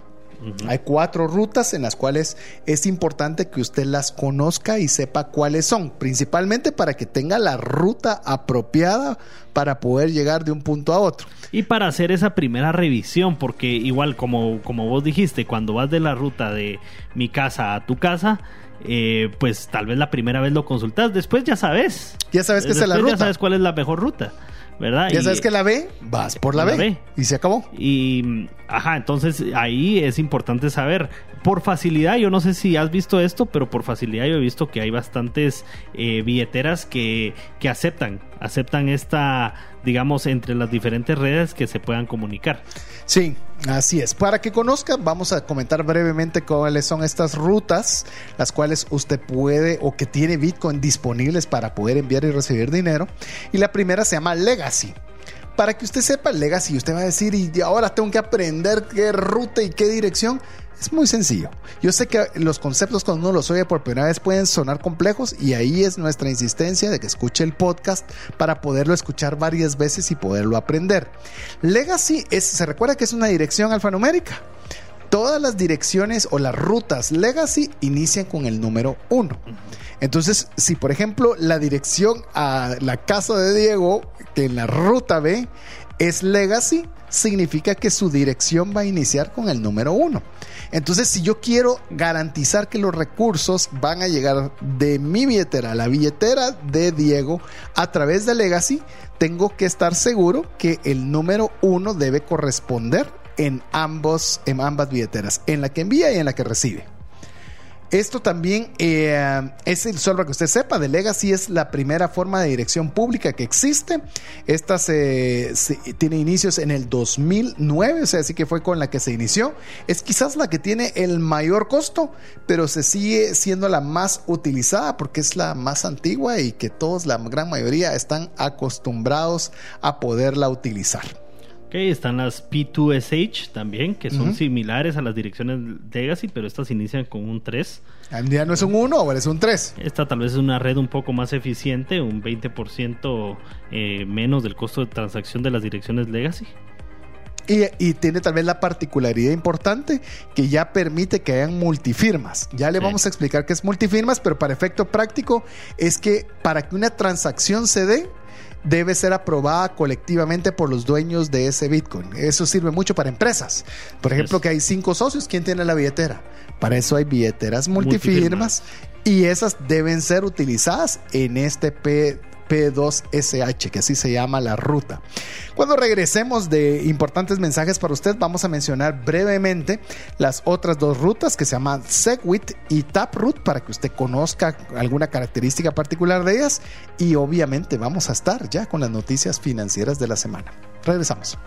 Hay cuatro rutas en las cuales es importante que usted las conozca y sepa cuáles son, principalmente para que tenga la ruta apropiada para poder llegar de un punto a otro. Y para hacer esa primera revisión, porque igual como, como vos dijiste, cuando vas de la ruta de mi casa a tu casa, eh, pues tal vez la primera vez lo consultas, después ya sabes. Ya sabes que es la ruta. Ya sabes cuál es la mejor ruta. ¿Verdad? Ya sabes que la B, vas por la, B, Y se acabó. Y, ajá, entonces ahí es importante saber. Por facilidad, yo no sé si has visto esto, pero por facilidad yo he visto que hay bastantes eh, billeteras que, que aceptan, aceptan esta, digamos, entre las diferentes redes que se puedan comunicar. Sí, así es. Para que conozca, vamos a comentar brevemente cuáles son estas rutas, las cuales usted puede o que tiene Bitcoin disponibles para poder enviar y recibir dinero. Y la primera se llama Legacy para que usted sepa Legacy, usted va a decir, y ahora tengo que aprender qué ruta y qué dirección. Es muy sencillo. Yo sé que los conceptos cuando uno los oye por primera vez pueden sonar complejos y ahí es nuestra insistencia de que escuche el podcast para poderlo escuchar varias veces y poderlo aprender. Legacy es, se recuerda que es una dirección alfanumérica. Todas las direcciones o las rutas Legacy inician con el número 1. Entonces, si por ejemplo la dirección a la casa de Diego, que en la ruta B es Legacy, significa que su dirección va a iniciar con el número 1. Entonces, si yo quiero garantizar que los recursos van a llegar de mi billetera la billetera de Diego a través de Legacy, tengo que estar seguro que el número uno debe corresponder en, ambos, en ambas billeteras, en la que envía y en la que recibe. Esto también eh, es el solo para que usted sepa, de Legacy es la primera forma de dirección pública que existe. Esta se, tiene inicios en el 2009, o sea, así que fue con la que se inició. Es quizás la que tiene el mayor costo, pero se sigue siendo la más utilizada porque es la más antigua y que todos, la gran mayoría, están acostumbrados a poderla utilizar. Ok, están las P2SH también, que son similares a las direcciones Legacy, pero estas inician con un 3. ¿Ya no es un 1 o es un 3? Esta tal vez es una red un poco más eficiente, un 20% eh, menos del costo de transacción de las direcciones Legacy. Y, tiene tal vez la particularidad importante que ya permite que hayan multifirmas. Ya le vamos a explicar qué es multifirmas, pero para efecto práctico es que para que una transacción se dé, debe ser aprobada colectivamente por los dueños de ese Bitcoin. Eso sirve mucho para empresas. Por ejemplo, que hay cinco socios, ¿quién tiene la billetera? Para eso hay billeteras multifirmas, y esas deben ser utilizadas en este P P2SH, que así se llama la ruta. Cuando regresemos de importantes mensajes para usted, vamos a mencionar brevemente las otras dos rutas que se llaman Segwit y Taproot para que usted conozca alguna característica particular de ellas y obviamente vamos a estar ya con las noticias financieras de la semana. Regresamos.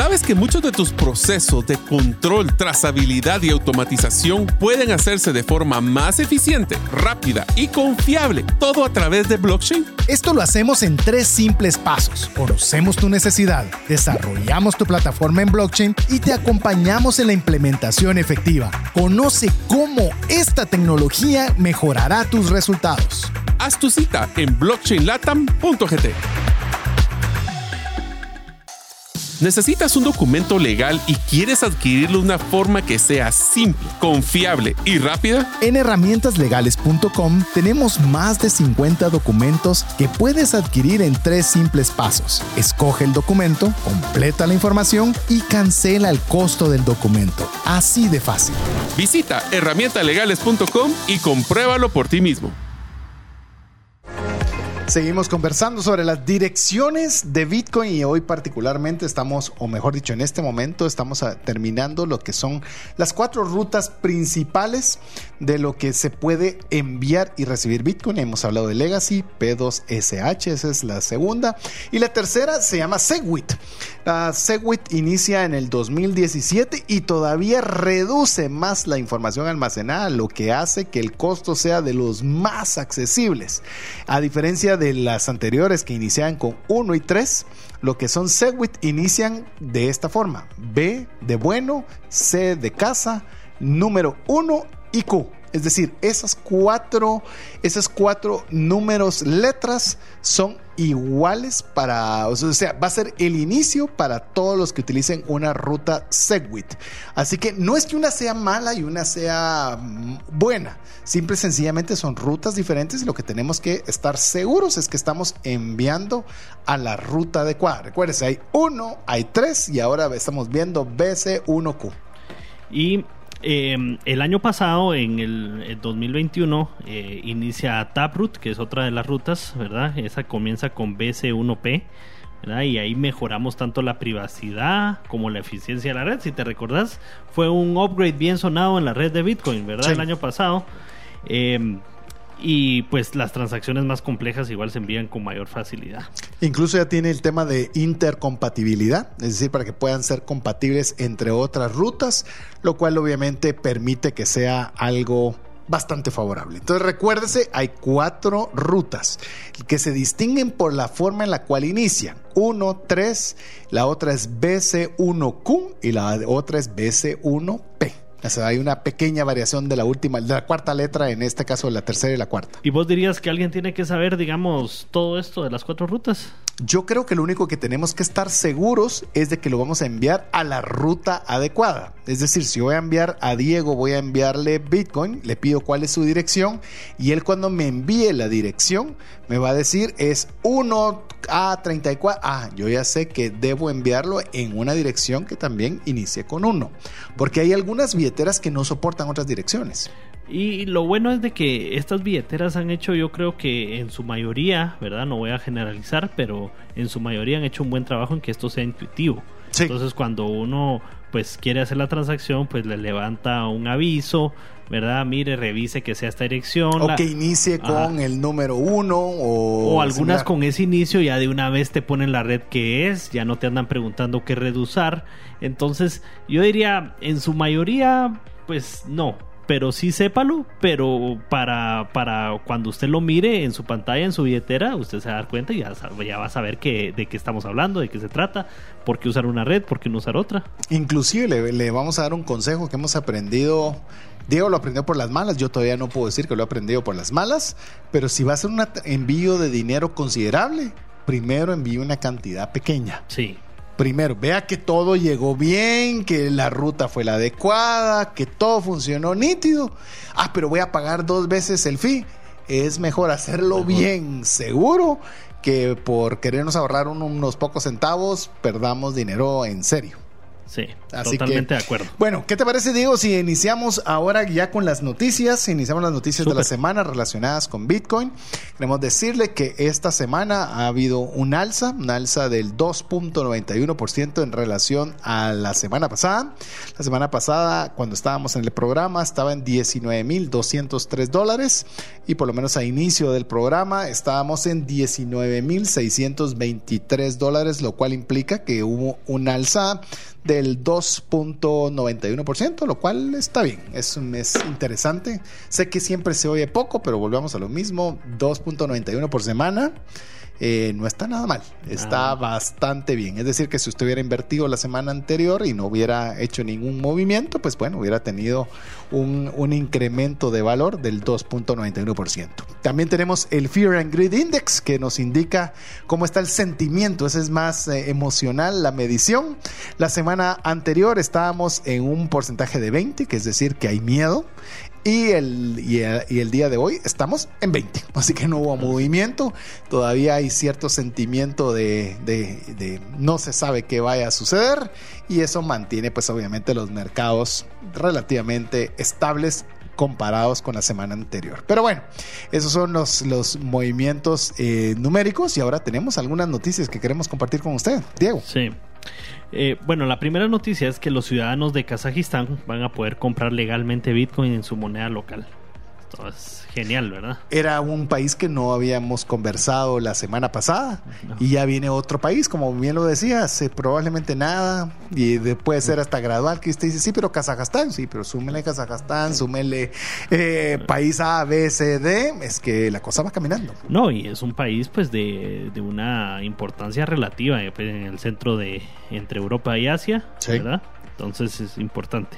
¿Sabes que muchos de tus procesos de control, trazabilidad y automatización pueden hacerse de forma más eficiente, rápida y confiable, todo a través de blockchain? Esto lo hacemos en tres simples pasos. Conocemos tu necesidad, desarrollamos tu plataforma en blockchain y te acompañamos en la implementación efectiva. Conoce cómo esta tecnología mejorará tus resultados. Haz tu cita en blockchainlatam.gt. ¿Necesitas un documento legal y quieres adquirirlo de una forma que sea simple, confiable y rápida? En herramientaslegales.com tenemos más de 50 documentos que puedes adquirir en tres simples pasos. Escoge el documento, completa la información y cancela el costo del documento. Así de fácil. Visita herramientalegales.com y compruébalo por ti mismo. Seguimos conversando sobre las direcciones de Bitcoin y hoy particularmente estamos, o mejor dicho, en este momento estamos terminando lo que son las cuatro rutas principales de lo que se puede enviar y recibir Bitcoin. Hemos hablado de Legacy, P2SH, esa es la segunda. Y la tercera se llama Segwit. La Segwit inicia en el 2017 y todavía reduce más la información almacenada, lo que hace que el costo sea de los más accesibles. A diferencia de las anteriores que iniciaban con 1 y 3, lo que son Segwit inician de esta forma: B de bueno, C de casa, número 1 y Q. Es decir, esas cuatro, esas cuatro números, letras son iguales para, o sea, va a ser el inicio para todos los que utilicen una ruta Segwit. Así que no es que una sea mala y una sea mm, buena, simple y sencillamente son rutas diferentes y lo que tenemos que estar seguros es que estamos enviando a la ruta adecuada. Recuerden, hay uno, hay tres y ahora estamos viendo BC1Q. Y eh, el año pasado, en el, 2021, eh, inicia Taproot, que es otra de las rutas, ¿verdad? Esa comienza con BC1P, ¿verdad? Y ahí mejoramos tanto la privacidad como la eficiencia de la red. Si te recordás, fue un upgrade bien sonado en la red de Bitcoin, ¿verdad? El año pasado. Eh, y pues las transacciones más complejas igual se envían con mayor facilidad. Incluso ya tiene el tema de intercompatibilidad, es decir, para que puedan ser compatibles entre otras rutas, lo cual obviamente permite que sea algo bastante favorable. Entonces recuérdese, hay cuatro rutas que se distinguen por la forma en la cual inician. Uno, tres, la otra es BC1Q y la otra es BC1P hay una pequeña variación de la última, de la cuarta letra, en este caso la tercera y la cuarta. ¿Y vos dirías que alguien tiene que saber, digamos, todo esto de las cuatro rutas? Yo creo que lo único que tenemos que estar seguros es de que lo vamos a enviar a la ruta adecuada. Es decir, si voy a enviar a Diego, voy a enviarle Bitcoin, le pido cuál es su dirección y él cuando me envíe la dirección me va a decir es 1A34. Ah, yo ya sé que debo enviarlo en una dirección que también inicie con 1. Porque hay algunas billeteras que no soportan otras direcciones. Y lo bueno es de que estas billeteras han hecho, yo creo que en su mayoría, ¿verdad? No voy a generalizar, pero en su mayoría han hecho un buen trabajo en que esto sea intuitivo. Entonces cuando uno pues quiere hacer la transacción, pues le levanta un aviso, ¿verdad? Mire, revise que sea esta dirección. O que inicie con el número uno o... O algunas con ese inicio ya de una vez te ponen la red que es, ya no te andan preguntando qué red usar. Entonces yo diría, en su mayoría, pues no, pero sí sépalo, pero para, para cuando usted lo mire en su pantalla, en su billetera, usted se va a dar cuenta y ya, ya va a saber que, de qué estamos hablando, de qué se trata, por qué usar una red, por qué no usar otra. Inclusive le, le vamos a dar un consejo que hemos aprendido Diego lo aprendió por las malas, yo todavía no puedo decir que lo he aprendido por las malas, pero si va a ser un envío de dinero considerable, primero envíe una cantidad pequeña. Sí primero, vea que todo llegó bien, que la ruta fue la adecuada, que todo funcionó nítido. Ah, pero voy a pagar dos veces el fee. Es mejor hacerlo bien seguro que por querernos ahorrar unos pocos centavos perdamos dinero en serio. Sí, totalmente de acuerdo. Bueno, ¿qué te parece, Diego, si iniciamos ahora ya con las noticias? Iniciamos las noticias de la semana relacionadas con Bitcoin. Queremos decirle que esta semana ha habido un alza, un alza del 2.91% en relación a la semana pasada. La semana pasada, cuando estábamos en el programa, estaba en 19.203 dólares y por lo menos a inicio del programa estábamos en 19.623 dólares, lo cual implica que hubo un alza del 2.91%, lo cual está bien, es, es interesante. Sé que siempre se oye poco, pero volvamos a lo mismo, 2.91 por semana. Eh, no está nada mal, está ah. bastante bien. Es decir, que si usted hubiera invertido la semana anterior y no hubiera hecho ningún movimiento, pues bueno, hubiera tenido un, incremento de valor del 2.91%. También tenemos el Fear and Greed Index, que nos indica cómo está el sentimiento, ese es más eh, emocional, la medición. La semana anterior estábamos en un porcentaje de 20, que es decir, que hay miedo. Y el, y el, día de hoy estamos en 20, así que no hubo movimiento, todavía hay cierto sentimiento de, de, no se sabe qué vaya a suceder y eso mantiene pues obviamente los mercados relativamente estables comparados con la semana anterior. Pero bueno, esos son los, los movimientos eh, numéricos y ahora tenemos algunas noticias que queremos compartir con usted, Diego. Sí. Eh, bueno, la primera noticia es que los ciudadanos de Kazajistán van a poder comprar legalmente Bitcoin en su moneda local. Esto es genial, ¿verdad? Era un país que no habíamos conversado la semana pasada y ya viene otro país, como bien lo decías, eh, probablemente nada y puede ser hasta gradual que usted dice, sí, pero Kazajistán, sí, pero súmele Kazajistán, súmele eh, país A, B, C, D, es que la cosa va caminando. No, y es un país pues de, de una importancia relativa eh, pues, en el centro de entre Europa y Asia, ¿verdad? Entonces es importante.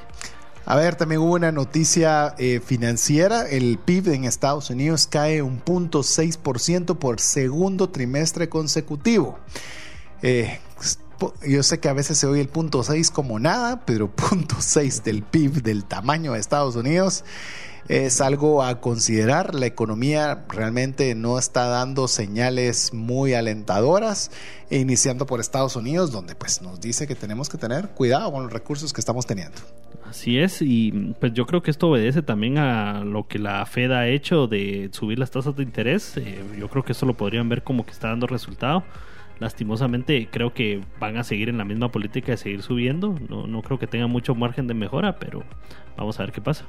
A ver, también hubo una noticia eh, financiera. El PIB en Estados Unidos cae un punto ciento por segundo trimestre consecutivo. Eh, yo sé que a veces se oye el punto 6 como nada, pero punto 6 del PIB del tamaño de Estados Unidos es algo a considerar. La economía realmente no está dando señales muy alentadoras, iniciando por Estados Unidos, donde pues nos dice que tenemos que tener cuidado con los recursos que estamos teniendo. Así es, y pues yo creo que esto obedece también a lo que la Fed ha hecho de subir las tasas de interés. Eh, yo creo que eso lo podrían ver como que está dando resultado. Lastimosamente creo que van a seguir en la misma política de seguir subiendo. No, no creo que tenga mucho margen de mejora, pero vamos a ver qué pasa.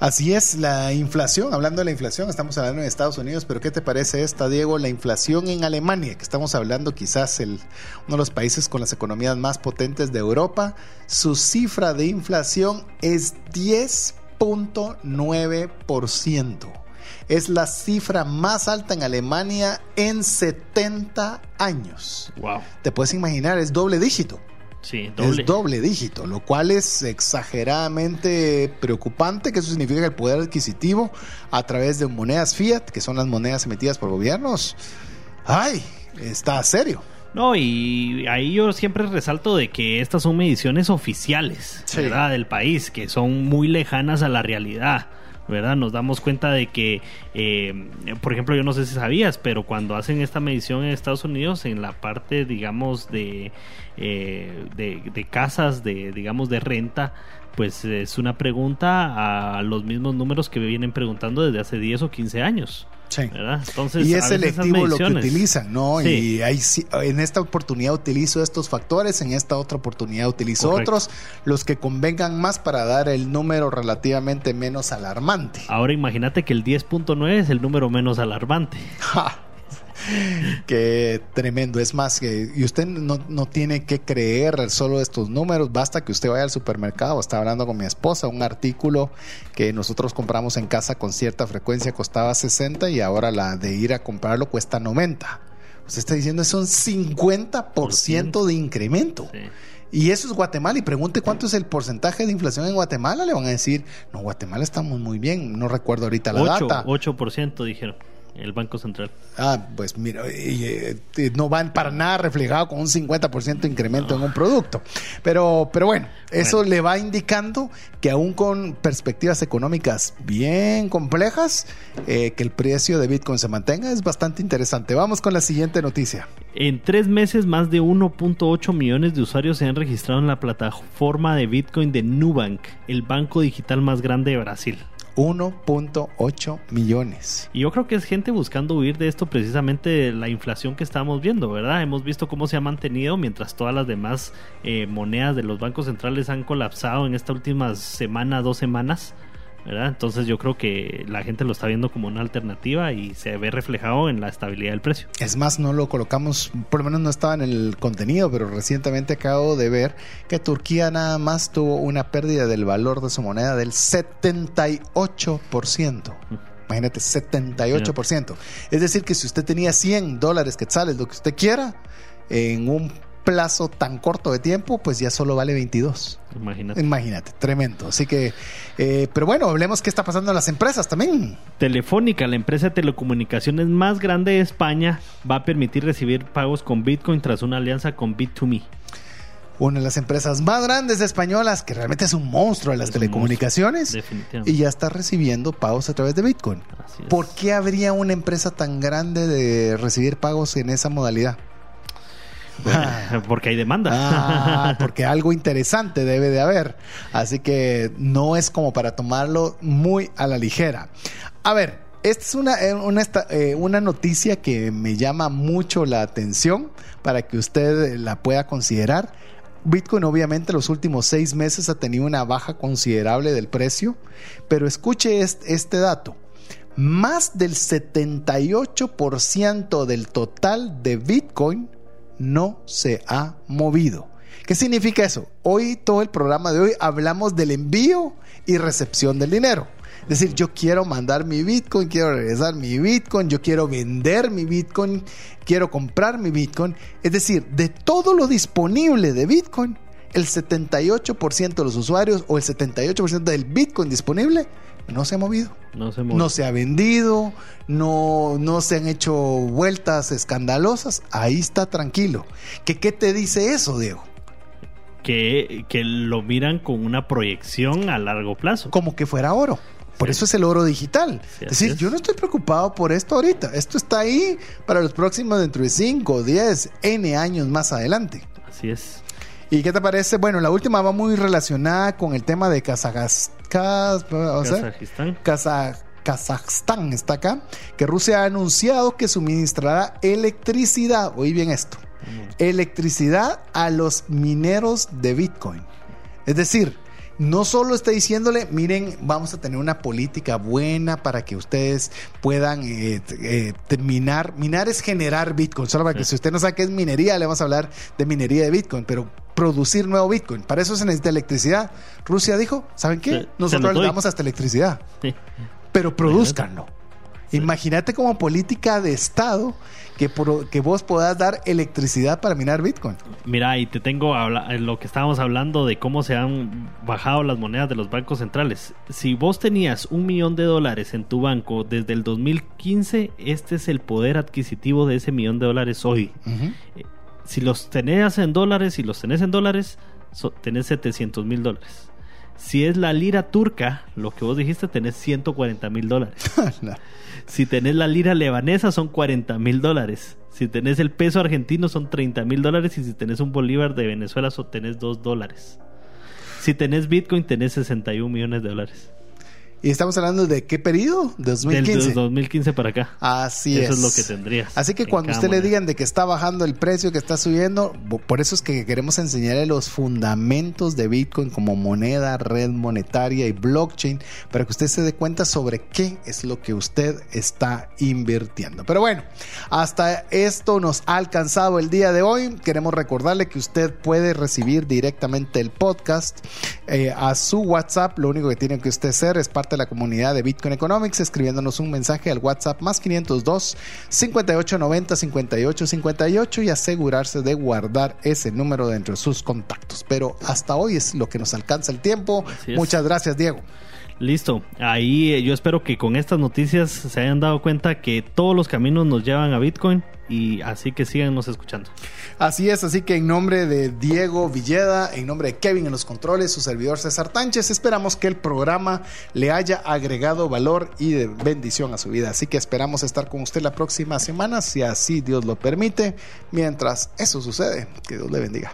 Así es, la inflación, hablando de la inflación, estamos hablando en Estados Unidos, pero ¿qué te parece esta, Diego? La inflación en Alemania, que estamos hablando quizás el, uno de los países con las economías más potentes de Europa, su cifra de inflación es 10.9%. Es la cifra más alta en Alemania en 70 años. Wow. Te puedes imaginar, es doble dígito. Sí, doble. Es doble dígito, lo cual es exageradamente preocupante, que eso significa que el poder adquisitivo a través de monedas fiat, que son las monedas emitidas por gobiernos, ay, está serio. No, y ahí yo siempre resalto de que estas son mediciones oficiales, ¿verdad? Del país, que son muy lejanas a la realidad. ¿Verdad? Nos damos cuenta de que, eh, por ejemplo, yo no sé si sabías, pero cuando hacen esta medición en Estados Unidos, en la parte, digamos, de, eh, de, casas, de, digamos, de renta, pues es una pregunta a los mismos números que vienen preguntando desde hace 10 o 15 años. Sí. Entonces, y es selectivo lo que utilizan, ¿no? Y hay, en esta oportunidad utilizo estos factores, en esta otra oportunidad utilizo otros, los que convengan más para dar el número relativamente menos alarmante. Ahora imagínate que el 10.9 es el número menos alarmante. Qué tremendo. Es más, que y usted no, no, tiene que creer solo estos números, basta que usted vaya al supermercado. Estaba hablando con mi esposa, un artículo que nosotros compramos en casa con cierta frecuencia costaba 60 y ahora la de ir a comprarlo cuesta 90. Usted está diciendo es un 50% de incremento. Y eso es Guatemala. Y pregunte cuánto es el porcentaje de inflación en Guatemala. Le van a decir, no, Guatemala estamos muy bien. No recuerdo ahorita la 8, data. 8% dijeron el Banco Central. Ah, pues mira, eh, eh, no van para nada reflejado con un 50% de incremento en un producto. Pero, pero bueno, eso le va indicando que aún con perspectivas económicas bien complejas, eh, que el precio de Bitcoin se mantenga es bastante interesante. Vamos con la siguiente noticia. En tres meses, más de 1.8 millones de usuarios se han registrado en la plataforma de Bitcoin de Nubank, el banco digital más grande de Brasil. 1.8 millones. Y yo creo que es gente buscando huir de esto precisamente de la inflación que estamos viendo, ¿verdad? Hemos visto cómo se ha mantenido mientras todas las demás eh, monedas de los bancos centrales han colapsado en esta última semana, dos semanas. Entonces yo creo que la gente lo está viendo como una alternativa y se ve reflejado en la estabilidad del precio. Es más, no lo colocamos, por lo menos no estaba en el contenido, pero recientemente acabo de ver que Turquía nada más tuvo una pérdida del valor de su moneda del 78%. Imagínate, 78%. Es decir, que si usted tenía 100 dólares quetzales, lo que usted quiera, en un plazo tan corto de tiempo, pues ya solo vale 22. Imagínate. Imagínate, tremendo. Así que, eh, pero bueno, hablemos qué está pasando en las empresas también. Telefónica, la empresa de telecomunicaciones más grande de España, va a permitir recibir pagos con Bitcoin tras una alianza con Bit2Me. Una de las empresas más grandes españolas, que realmente es un monstruo de las telecomunicaciones, y ya está recibiendo pagos a través de Bitcoin. ¿Por qué habría una empresa tan grande de recibir pagos en esa modalidad? porque hay demanda. Ah, porque algo interesante debe de haber. Así que no es como para tomarlo muy a la ligera. A ver, esta es una, eh, una, eh, una, noticia que me llama mucho la atención para que usted la pueda considerar. Bitcoin obviamente los últimos seis meses ha tenido una baja considerable del precio, pero escuche este, este dato. Más del 78% del total de Bitcoin no se ha movido. ¿Qué significa eso? Hoy, todo el programa de hoy, hablamos del envío y recepción del dinero. Es decir, yo quiero mandar mi Bitcoin, quiero regresar mi Bitcoin, yo quiero vender mi Bitcoin, quiero comprar mi Bitcoin. Es decir, de todo lo disponible de Bitcoin, el 78% de los usuarios o el 78% del Bitcoin disponible no se ha movido. No se, no se ha vendido, no, no se han hecho vueltas escandalosas. Ahí está tranquilo. ¿Qué, qué te dice eso, Diego? Que, que lo miran con una proyección a largo plazo. Como que fuera oro. Por eso es el oro digital. es decir, yo no estoy preocupado por esto ahorita. Esto está ahí para los próximos dentro de 5, 10, N años más adelante. Así es. ¿Y qué te parece? Bueno, la última va muy relacionada con el tema de Kazajstán. Kazajstán está acá, que Rusia ha anunciado que suministrará electricidad, oí bien esto, electricidad a los mineros de Bitcoin. Es decir, no solo está diciéndole, miren, vamos a tener una política buena para que ustedes puedan eh, eh, terminar. Minar es generar Bitcoin. Solo para que si usted no sabe qué es minería, le vamos a hablar de minería de Bitcoin, pero producir nuevo Bitcoin. Para eso se necesita electricidad. Rusia dijo, ¿saben qué? Nosotros le damos hasta electricidad. Pero produzcanlo. Imagínate como política de Estado que, que vos puedas dar electricidad para minar Bitcoin. Mira, y te tengo lo que estábamos hablando de cómo se han bajado las monedas de los bancos centrales. Si vos tenías un millón de dólares en tu banco desde el 2015, este es el poder adquisitivo de ese millón de dólares hoy. Eh, si los tenés en dólares, si los tenés en dólares, tenés 700 mil dólares. Si es la lira turca, lo que vos dijiste, tenés 140 mil dólares. Si tenés la lira lebanesa, son 40 mil dólares. Si tenés el peso argentino, son 30 mil dólares. Y si tenés un bolívar de Venezuela, tenés 2 dólares. Si tenés Bitcoin, tenés 61 millones de dólares. ¿Y estamos hablando de qué periodo? 2015. Del 2015 para acá. Así es. Eso es lo que tendrías. Así que cuando usted le digan de que está bajando el precio, que está subiendo, por eso es que queremos enseñarle los fundamentos de Bitcoin como moneda, red monetaria y blockchain, para que usted se dé cuenta sobre qué es lo que usted está invirtiendo. Pero bueno, hasta esto nos ha alcanzado el día de hoy. Queremos recordarle que usted puede recibir directamente el podcast eh, a su WhatsApp. Lo único que tiene que usted hacer es parte de la comunidad de Bitcoin Economics escribiéndonos un mensaje al WhatsApp más 502 5890 5858 y asegurarse de guardar ese número dentro de sus contactos. Pero hasta hoy es lo que nos alcanza el tiempo. Muchas gracias, Diego. Listo. Ahí eh, yo espero que con estas noticias se hayan dado cuenta que todos los caminos nos llevan a Bitcoin y así que síganos escuchando. Así es, así que en nombre de Diego Villeda, en nombre de Kevin en los controles, su servidor César Tánchez, esperamos que el programa le haya agregado valor y de bendición a su vida. Así que esperamos estar con usted la próxima semana, si así Dios lo permite. Mientras eso sucede, que Dios le bendiga.